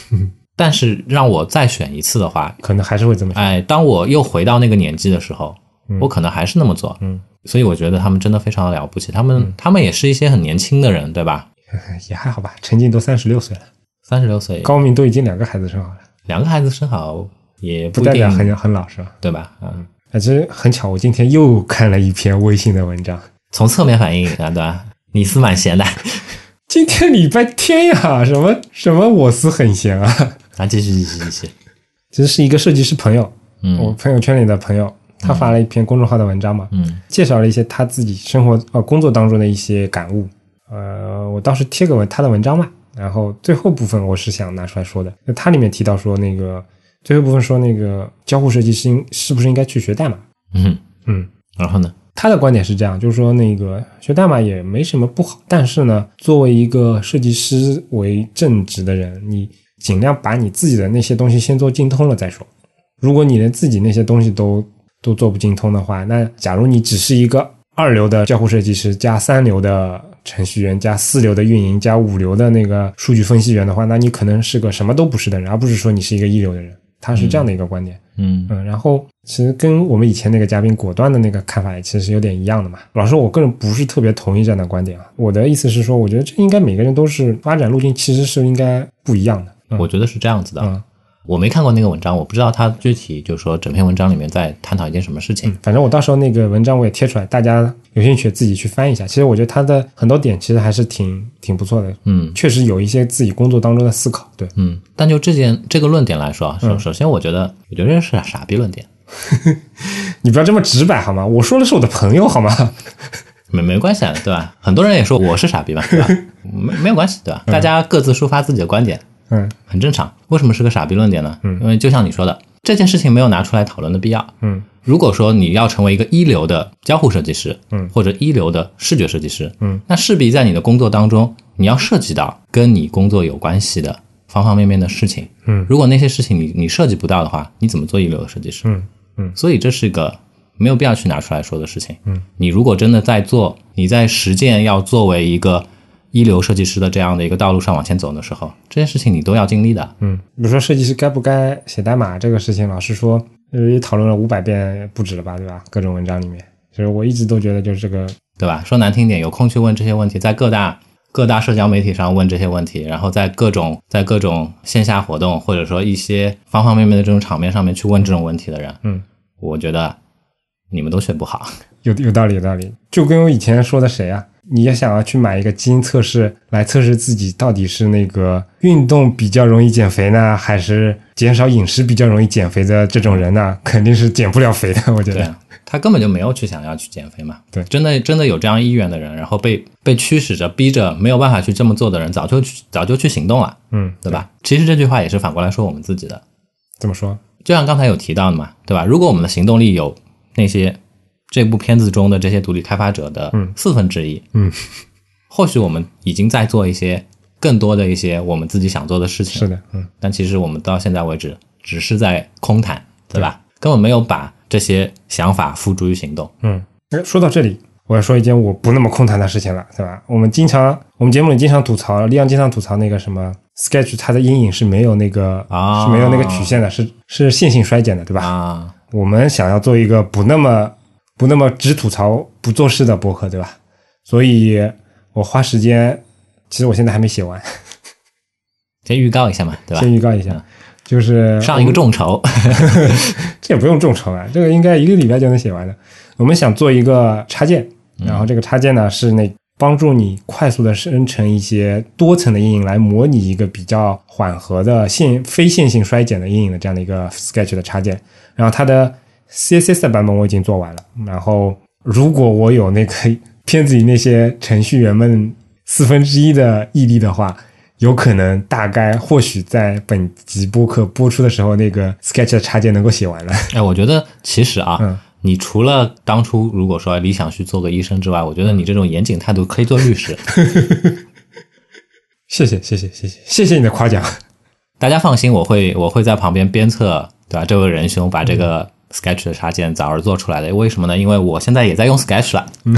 但是让我再选一次的话，可能还是会这么想。哎，当我又回到那个年纪的时候，我可能还是那么做。嗯，所以我觉得他们真的非常的了不起，他们、他们也是一些很年轻的人，对吧？也还好吧，陈静都三十六岁了，三十六岁，高明都已经两个孩子生好了，两个孩子生好也不代表很很老是吧？对吧？嗯，啊，其实很巧，我今天又看了一篇微信的文章。从侧面反映啊，对吧？你是蛮闲的，今天礼拜天呀，什么什么我司很闲啊，啊，继续继续继续，其实 是一个设计师朋友，嗯我嗯朋友圈里的朋友，他发了一篇公众号的文章嘛，嗯介绍了一些他自己生活呃工作当中的一些感悟。呃，我当时贴个文他的文章嘛，然后最后部分我是想拿出来说的。那它里面提到说，那个最后部分说那个交互设计师应是不是应该去学代码？嗯，嗯，然后呢？他的观点是这样，就是说那个学代码也没什么不好，但是呢，作为一个设计师为正职的人，你尽量把你自己的那些东西先做精通了再说。如果你连自己那些东西都都做不精通的话，那假如你只是一个二流的交互设计师加三流的程序员加四流的运营加五流的那个数据分析员的话，那你可能是个什么都不是的人，而不是说你是一个一流的人。他是这样的一个观点。嗯嗯，然后其实跟我们以前那个嘉宾果断的那个看法也其实有点一样的嘛。老实说，我个人不是特别同意这样的观点啊。我的意思是说，我觉得这应该每个人都是发展路径其实是应该不一样的。嗯我觉得是这样子的。嗯我没看过那个文章，我不知道他具体就是说整篇文章里面在探讨一件什么事情。反正我到时候那个文章我也贴出来，大家有兴趣自己去翻一下。其实我觉得他的很多点其实还是挺挺不错的，嗯确实有一些自己工作当中的思考。对，嗯，但就这件这个论点来说啊，嗯首首先我觉得，我觉得这是傻逼论点，你不要这么直白好吗？我说的是我的朋友好吗？没没关系啊，对吧？很多人也说我是傻逼嘛，对吧？没没有关系，对吧？大家各自抒发自己的观点，嗯很正常。为什么是个傻逼论点呢？嗯，因为就像你说的，这件事情没有拿出来讨论的必要。嗯如果说你要成为一个一流的交互设计师，嗯或者一流的视觉设计师，嗯，那势必在你的工作当中，你要涉及到跟你工作有关系的方方面面的事情。嗯如果那些事情你你涉及不到的话，你怎么做一流的设计师？嗯嗯所以这是个没有必要去拿出来说的事情。嗯，你如果真的在做，你在实践要作为一个一流设计师的这样的一个道路上往前走的时候，这些事情你都要经历的。嗯，比如说设计师该不该写代码这个事情，老师说，呃，也讨论了五百遍不止了吧，对吧？各种文章里面，其实我一直都觉得就是这个，对吧？说难听点，有空去问这些问题，在各大各大社交媒体上问这些问题，然后在各种在各种线下活动或者说一些方方面面的这种场面上面去问这种问题的人，嗯，我觉得你们都学不好。有有道理，有道理。就跟我以前说的谁啊，你也想要去买一个基因测试来测试自己到底是那个运动比较容易减肥呢，还是减少饮食比较容易减肥的这种人呢？肯定是减不了肥的，我觉得。他根本就没有去想要去减肥嘛。对真的真的有这样意愿的人，然后被被驱使着、逼着没有办法去这么做的人，早就去早就去行动了，嗯，对吧？其实这句话也是反过来说我们自己的，怎么说？就像刚才有提到的嘛，对吧？如果我们的行动力有那些这部片子中的这些独立开发者的四分之一，嗯，或许我们已经在做一些更多的一些我们自己想做的事情，是的，嗯，但其实我们到现在为止只是在空谈，对吧？根本没有把这些想法付诸于行动。嗯，哎说到这里，我要说一件我不那么空谈的事情了，对吧？我们经常，我们节目里经常吐槽，利昂经常吐槽那个什么 Sketch，它的阴影是没有那个啊是没有那个曲线的，是是线性衰减的，对吧？啊，我们想要做一个不那么不那么只吐槽不做事的博客，对吧？所以我花时间，其实我现在还没写完，先预告一下嘛，对吧？先预告一下，就是上一个众筹，这也不用众筹啊，这个应该一个礼拜就能写完的。我们想做一个插件，然后这个插件呢是那帮助你快速的生成一些多层的阴影，来模拟一个比较缓和的线非线性衰减的阴影的这样的一个 Sketch 的插件。然后它的 CSS 的版本我已经做完了，然后如果我有那个 片子里那些程序员们四分之一的毅力的话，有可能大概或许在本集播客播出的时候，那个 Sketch 的插件能够写完了。哎，我觉得其实啊，嗯你除了当初如果说理想去做个医生之外，我觉得你这种严谨态度可以做律师。谢谢谢谢谢谢谢谢你的夸奖。大家放心，我会我会在旁边鞭策，对吧？这位仁兄把这个 Sketch 的插件早儿做出来的。为什么呢？因为我现在也在用 Sketch 了，嗯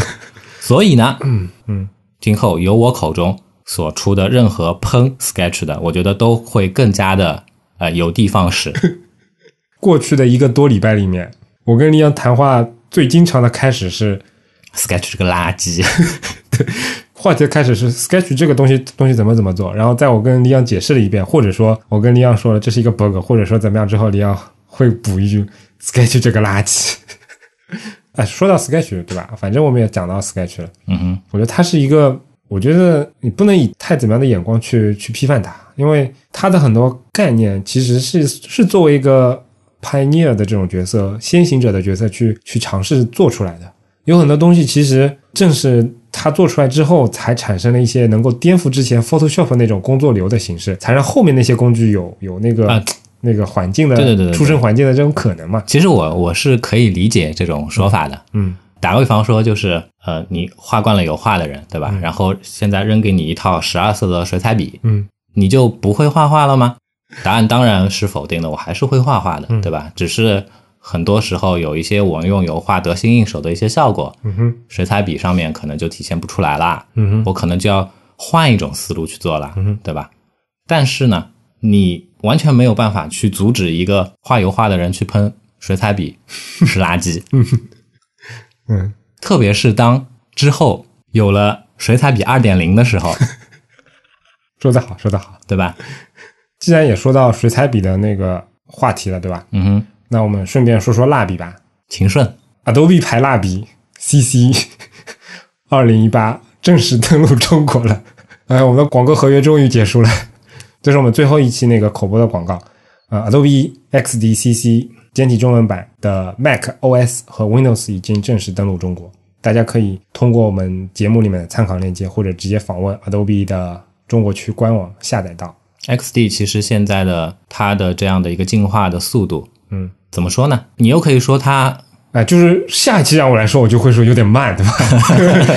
所以呢，嗯嗯，今后由我口中所出的任何喷 Sketch 的，我觉得都会更加的呃有的放矢。过去的一个多礼拜里面，我跟李阳谈话最经常的开始是 Sketch 这个垃圾，对话题的开始是 Sketch 这个东西东西怎么怎么做，然后在我跟李阳解释了一遍，或者说我跟李阳说了这是一个 bug，或者说怎么样之后，李阳会补一句 Sketch 这个垃圾。哎，说到 Sketch 对吧？反正我们也讲到 Sketch 了，嗯哼，我觉得它是一个，我觉得你不能以太怎么样的眼光去去批判它，因为它的很多概念其实是是作为一个 pioneer 的这种角色、先行者的角色去去尝试做出来的。有很多东西其实正是它做出来之后，才产生了一些能够颠覆之前 Photoshop 那种工作流的形式，才让后面那些工具有有那个、啊那个环境的对对对出生环境的这种可能嘛。其实我我是可以理解这种说法的。嗯打个比方说，就是呃，你画惯了油画的人，对吧？然后现在扔给你一套十二色的水彩笔，嗯你就不会画画了吗？答案当然是否定的，我还是会画画的，对吧？只是很多时候有一些我用油画得心应手的一些效果，嗯哼水彩笔上面可能就体现不出来啦。嗯哼我可能就要换一种思路去做了，嗯哼对吧？但是呢，你完全没有办法去阻止一个画油画的人去喷水彩笔 是垃圾，嗯，特别是当之后有了水彩笔二点零的时候，说得好，说得好。对吧？既然也说到水彩笔的那个话题了，对吧？嗯哼，那我们顺便说说蜡笔吧。秦顺，Adobe 牌蜡笔 CC 二零一八正式登陆中国了。哎，我们的广告合约终于结束了，这是我们最后一期那个口播的广告。呃、a d o b e XD CC 简体中文版的 Mac OS 和 Windows 已经正式登陆中国，大家可以通过我们节目里面的参考链接，或者直接访问 Adobe 的中国区官网下载到。XD 其实现在的它的这样的一个进化的速度，嗯，怎么说呢？你又可以说它，哎，就是下一期让我来说，我就会说有点慢，对吧？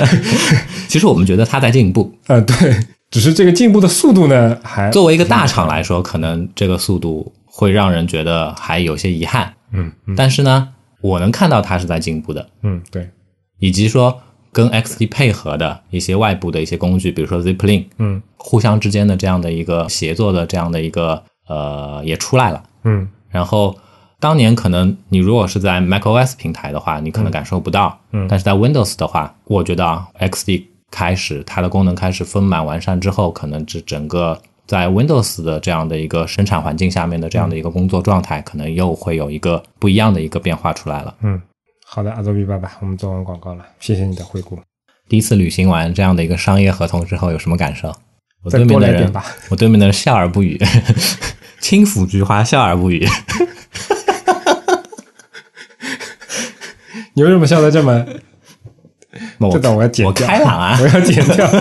其实我们觉得它在进步。呃，对，只是这个进步的速度呢，还作为一个大厂来说，可能这个速度会让人觉得还有些遗憾。嗯嗯。但是呢，我能看到它是在进步的，嗯，对，以及说跟 XD 配合的一些外部的一些工具，比如说 Zipline，嗯。互相之间的这样的一个协作的这样的一个呃也出来了。嗯。然后当年可能你如果是在 macOS 平台的话，你可能感受不到，嗯。但是在 Windows 的话，我觉得啊，XD 开始它的功能开始丰满完善之后，可能这整个在 Windows 的这样的一个生产环境下面的这样的一个工作状态，可能又会有一个不一样的一个变化出来了。嗯，好的，阿周比爸爸，我们做完广告了，谢谢你的回顾。第一次履行完这样的一个商业合同之后，有什么感受？我再对面的人吧，我对面的人笑而不语，轻抚菊花，笑而不语。你为什么笑得这么？那我这段我要剪我掉，开朗啊 我要剪掉。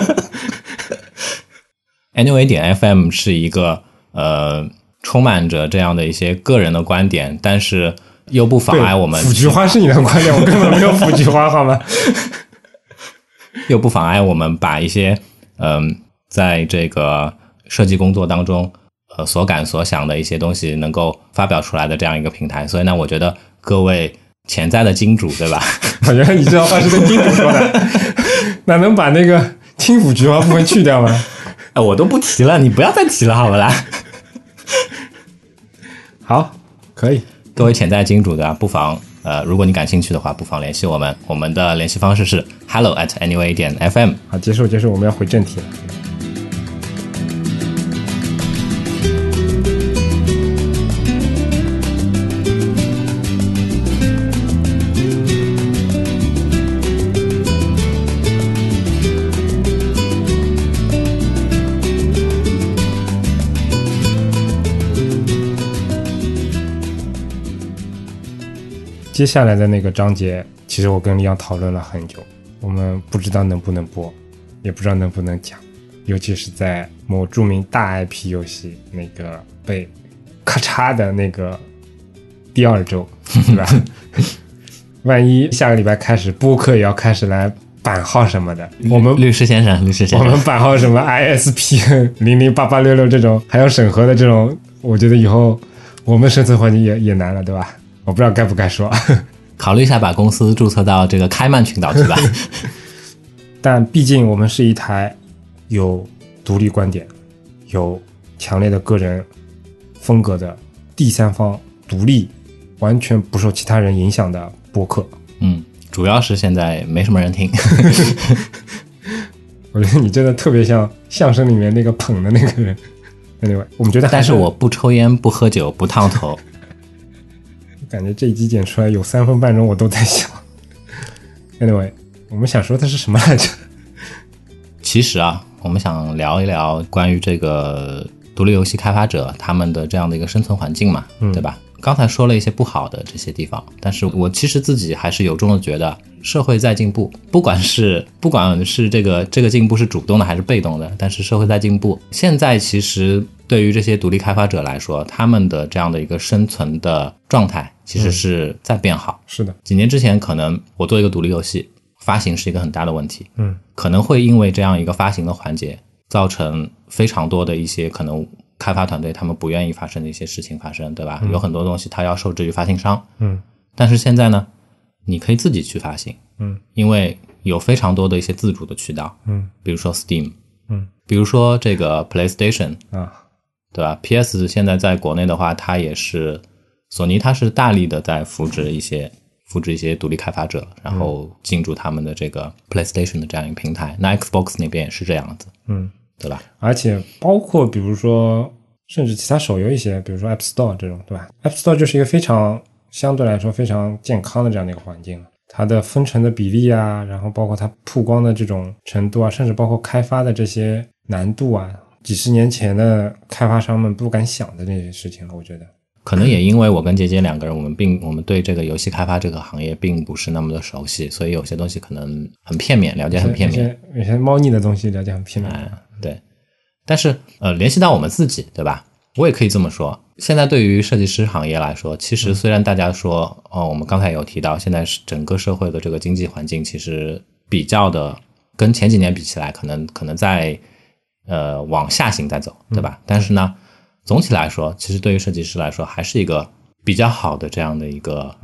Anyway 点 FM 是一个呃充满着这样的一些个人的观点，但是又不妨碍我们腐菊花是你的观点，我根本没有腐菊花，好吗？又不妨碍我们把一些嗯、在这个设计工作当中呃所感所想的一些东西能够发表出来的这样一个平台。所以呢，我觉得各位潜在的金主，对吧？我觉得你这段话是跟金主说的，那能把那个轻抚菊花部分去掉吗？哎，我都不提了，你不要再提了，好不啦？好，可以。各位潜在金主的，不妨呃，如果你感兴趣的话，不妨联系我们。我们的联系方式是 hello at anyway 点 fm。好，结束结束，我们要回正题了。接下来的那个章节，其实我跟李阳讨论了很久，我们不知道能不能播，也不知道能不能讲，尤其是在某著名大 IP 游戏那个被咔嚓的那个第二周，是吧？万一下个礼拜开始播客也要开始来版号什么的，我们律师先生，律师先生我们生，版号什么 ISP 零零八八六六这种还要审核的这种我觉得以后我们生存环境也也难了，对吧？我不知道该不该说，考虑一下把公司注册到这个开曼群岛去吧。但毕竟我们是一台有独立观点、有强烈的个人风格的第三方独立、完全不受其他人影响的播客。嗯，主要是现在没什么人听。我觉得你真的特别像相声里面那个捧的那个人。Anyway，我们觉得还但是我不抽烟，不喝酒，不烫头。感觉这一集剪出来有三分半钟，我都在想。Anyway，我们想说的是什么来着？其实啊，我们想聊一聊关于这个独立游戏开发者他们的这样的一个生存环境嘛，对吧？刚才说了一些不好的这些地方，但是我其实自己还是由衷的觉得，社会在进步，不管是不管是这个这个进步是主动的还是被动的，但是社会在进步。现在其实对于这些独立开发者来说，他们的这样的一个生存的状态，其实是在变好。是的，几年之前，可能我做一个独立游戏，发行是一个很大的问题，嗯，可能会因为这样一个发行的环节，造成非常多的一些可能开发团队他们不愿意发生的一些事情发生，对吧？有很多东西它要受制于发行商，嗯。但是现在呢，你可以自己去发行，嗯，因为有非常多的一些自主的渠道，嗯。比如说 Steam，嗯。比如说这个 PlayStation，啊，对吧？PS 现在在国内的话，它也是索尼，它是大力的在扶植一些扶植一些独立开发者，然后进驻他们的这个 PlayStation 的这样一个平台。那 Xbox 那边也是这样子，嗯，对吧？而且包括比如说，甚至其他手游一些，比如说 App Store 这种，对吧？App Store 就是一个非常相对来说非常健康的这样的一个环境。它的分成的比例啊，然后包括它曝光的这种程度啊，甚至包括开发的这些难度啊，几十年前的开发商们不敢想的那些事情了。我觉得，可能也因为我跟杰杰两个人，我们并我们对这个游戏开发这个行业并不是那么的熟悉，所以有些东西可能很片面，了解很片面。有些有些猫腻的东西了解很片面。哎，对。但是呃，联系到我们自己，对吧？我也可以这么说。现在对于设计师行业来说，其实虽然大家说，哦，我们刚才有提到，现在是整个社会的这个经济环境其实比较的跟前几年比起来，可能可能在呃往下行在走，对吧？但是呢，总体来说，其实对于设计师来说，还是一个比较好的这样的一个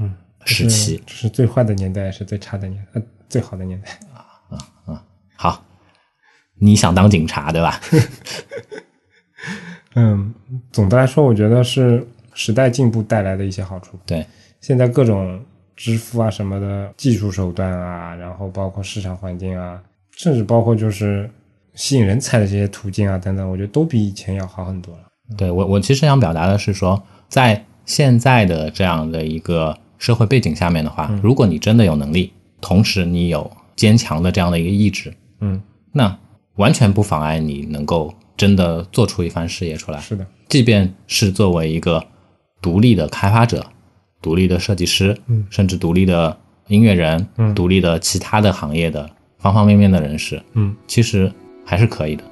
时期。这是最坏的年代，也是最差的年，呃，最好的年代啊啊啊。好，你想当警察，对吧？嗯，总的来说，我觉得是时代进步带来的一些好处。对，现在各种支付啊什么的技术手段啊，然后包括市场环境啊，甚至包括就是吸引人才的这些途径啊等等，我觉得都比以前要好很多了。对我，我其实想表达的是说，在现在的这样的一个社会背景下面的话，如果你真的有能力，同时你有坚强的这样的一个意志，嗯，那完全不妨碍你能够真的做出一番事业出来。是的，即便是作为一个独立的开发者、独立的设计师，嗯甚至独立的音乐人，嗯独立的其他的行业的方方面面的人士，嗯，其实还是可以的。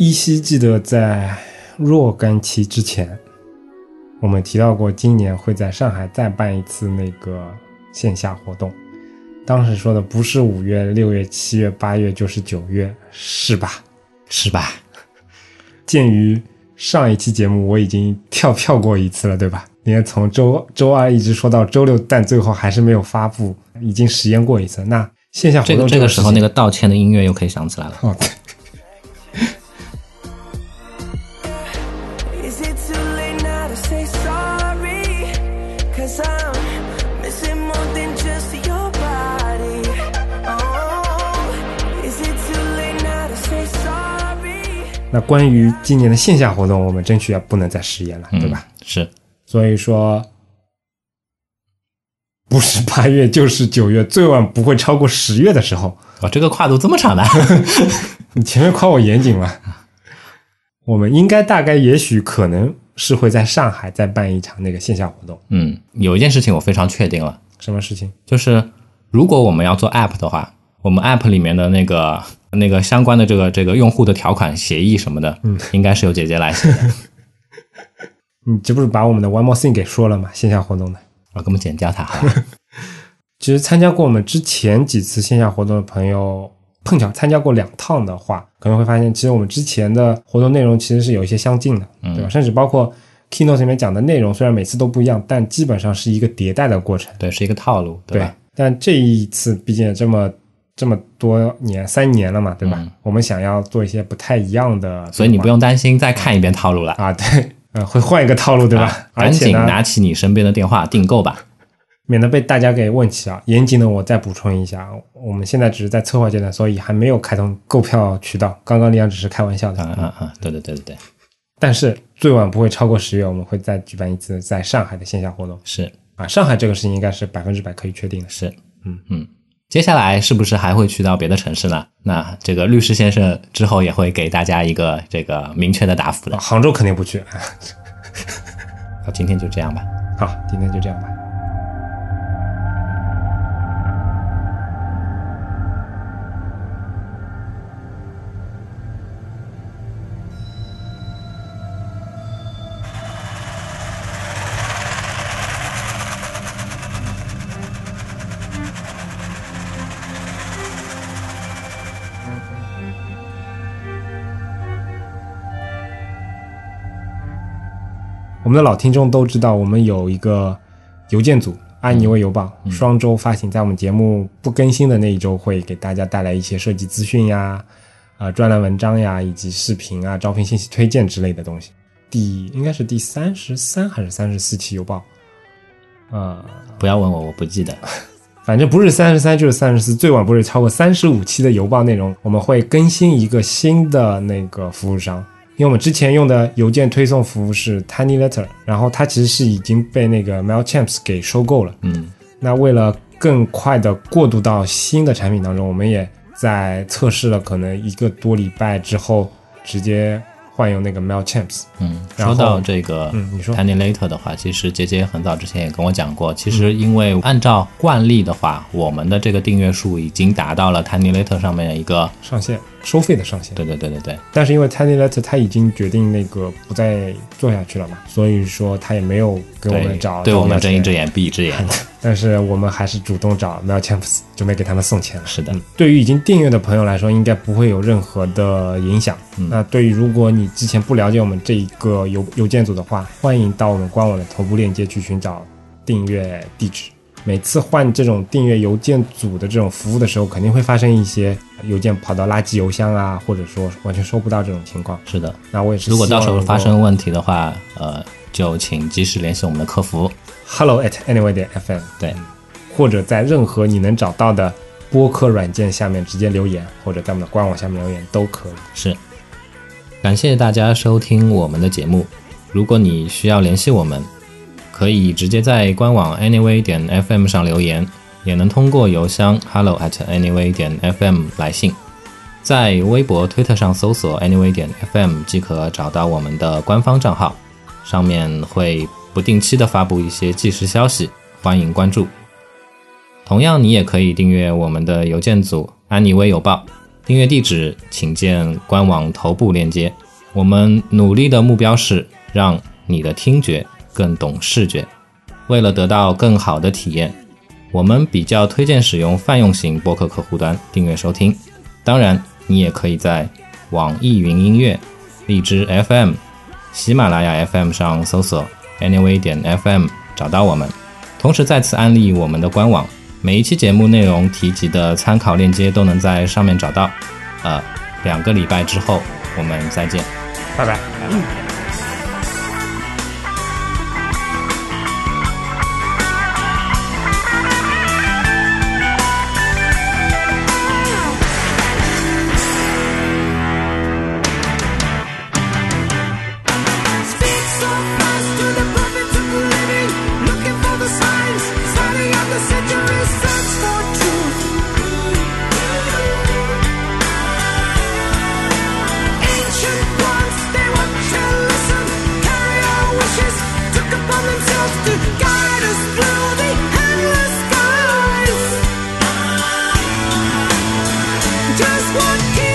依稀记得在若干期之前，我们提到过今年会在上海再办一次那个线下活动。当时说的不是五月、六月、七月、八月，就是九月，是吧？是吧？鉴于上一期节目我已经跳票过一次了，对吧？你看从周周二一直说到周六，但最后还是没有发布，已经实验过一次。那线下活动这个时候，那个个道歉的音乐又可以响起来了。哦，对，那关于今年的线下活动，我们争取也不能再食言了，对吧？嗯？是，所以说，不是八月就是九月，最晚不会超过十月的时候。哇，这个跨度这么长的，你前面夸我严谨了，我们应该大概也许可能是会在上海再办一场那个线下活动。嗯，有一件事情我非常确定了，什么事情？就是如果我们要做 App 的话，我们 App 里面的那个那个相关的这个这个用户的条款协议什么的，嗯，应该是由姐姐来写的。你这不是把我们的 One More Thing 给说了吗？线下活动的。我给我们剪掉它？其实参加过我们之前几次线下活动的朋友，碰巧参加过两趟的话，可能会发现，其实我们之前的活动内容其实是有一些相近的，对吧？甚至包括 Keynote 里面讲的内容，虽然每次都不一样，但基本上是一个迭代的过程。对，是一个套路，对吧？但这一次毕竟也这么这么多年，三年了嘛，对吧？我们想要做一些不太一样的，所以你不用担心再看一遍套路了。啊，对，呃，会换一个套路，对吧？而赶紧且，拿起你身边的电话订购吧。免得被大家给问起啊。严谨的我再补充一下，我们现在只是在策划阶段，所以还没有开通购票渠道。刚刚李阳只是开玩笑的，啊啊啊！对对对对对，但是最晚不会超过十月，我们会再举办一次在上海的线下活动是啊。上海这个事情应该是百分之百可以确定的。是，嗯嗯。接下来是不是还会去到别的城市呢？那这个律师先生之后也会给大家一个这个明确的答复的啊。杭州肯定不去。好，今天就这样吧。好，今天就这样吧。我们的老听众都知道，我们有一个邮件组“安妮微邮报”，双周发行，在我们节目不更新的那一周，会给大家带来一些设计资讯呀、啊、专栏文章呀，以及视频啊、招聘信息推荐之类的东西。第应该是第三十三还是三十四期邮报？啊、不要问我，我不记得。反正不是三十三就是三十四，最晚不是超过三十五期的邮报内容，我们会更新一个新的那个服务商，因为我们之前用的邮件推送服务是 Tiny Letter，然后它其实是已经被那个 Mailchimp 给收购了。嗯，那为了更快的过渡到新的产品当中，我们也在测试了可能一个多礼拜之后，直接换用那个 Mailchimp。嗯，说到这个嗯你说 Tiny Letter 的话，其实杰杰很早之前也跟我讲过，其实因为按照惯例的话，我们的这个订阅数已经达到了 Tiny Letter 上面的一个，上线收费的上限，对对对对对，但是因为 Tiny Letter 他已经决定那个不再做下去了嘛，所以说他也没有给我们找对我们睁一只眼，眼闭一只眼。但是我们还是主动找 Mailchimp 准备给他们送钱了。是的嗯，对于已经订阅的朋友来说，应该不会有任何的影响。嗯那对于如果你之前不了解我们这一个邮邮件组的话，欢迎到我们官网的头部链接去寻找订阅地址。每次换这种订阅邮件组的这种服务的时候，肯定会发生一些邮件跑到垃圾邮箱啊，或者说完全收不到这种情况。是的，那我也是如果到时候发生问题的话，呃，就请及时联系我们的客服。hello at anyway 点 fm，对，或者在任何你能找到的播客软件下面直接留言，或者在我们的官网下面留言都可以。是，感谢大家收听我们的节目。如果你需要联系我们，可以直接在官网 anyway 点 fm 上留言，也能通过邮箱 hello at anyway 点 fm 来信。在微博、推特上搜索 anyway 点 fm 即可找到我们的官方账号，上面会不定期的发布一些即时消息，欢迎关注。同样，你也可以订阅我们的邮件组“安妮微邮报”，订阅地址请见官网头部链接。我们努力的目标是让你的听觉更懂视觉。为了得到更好的体验，我们比较推荐使用泛用型播客客户端订阅收听。当然，你也可以在网易云音乐、荔枝 FM、喜马拉雅 FM 上搜索 Anyway 点 FM 找到我们。同时再次安利我们的官网，每一期节目内容提及的参考链接都能在上面找到。呃，两个礼拜之后我们再见。拜拜。what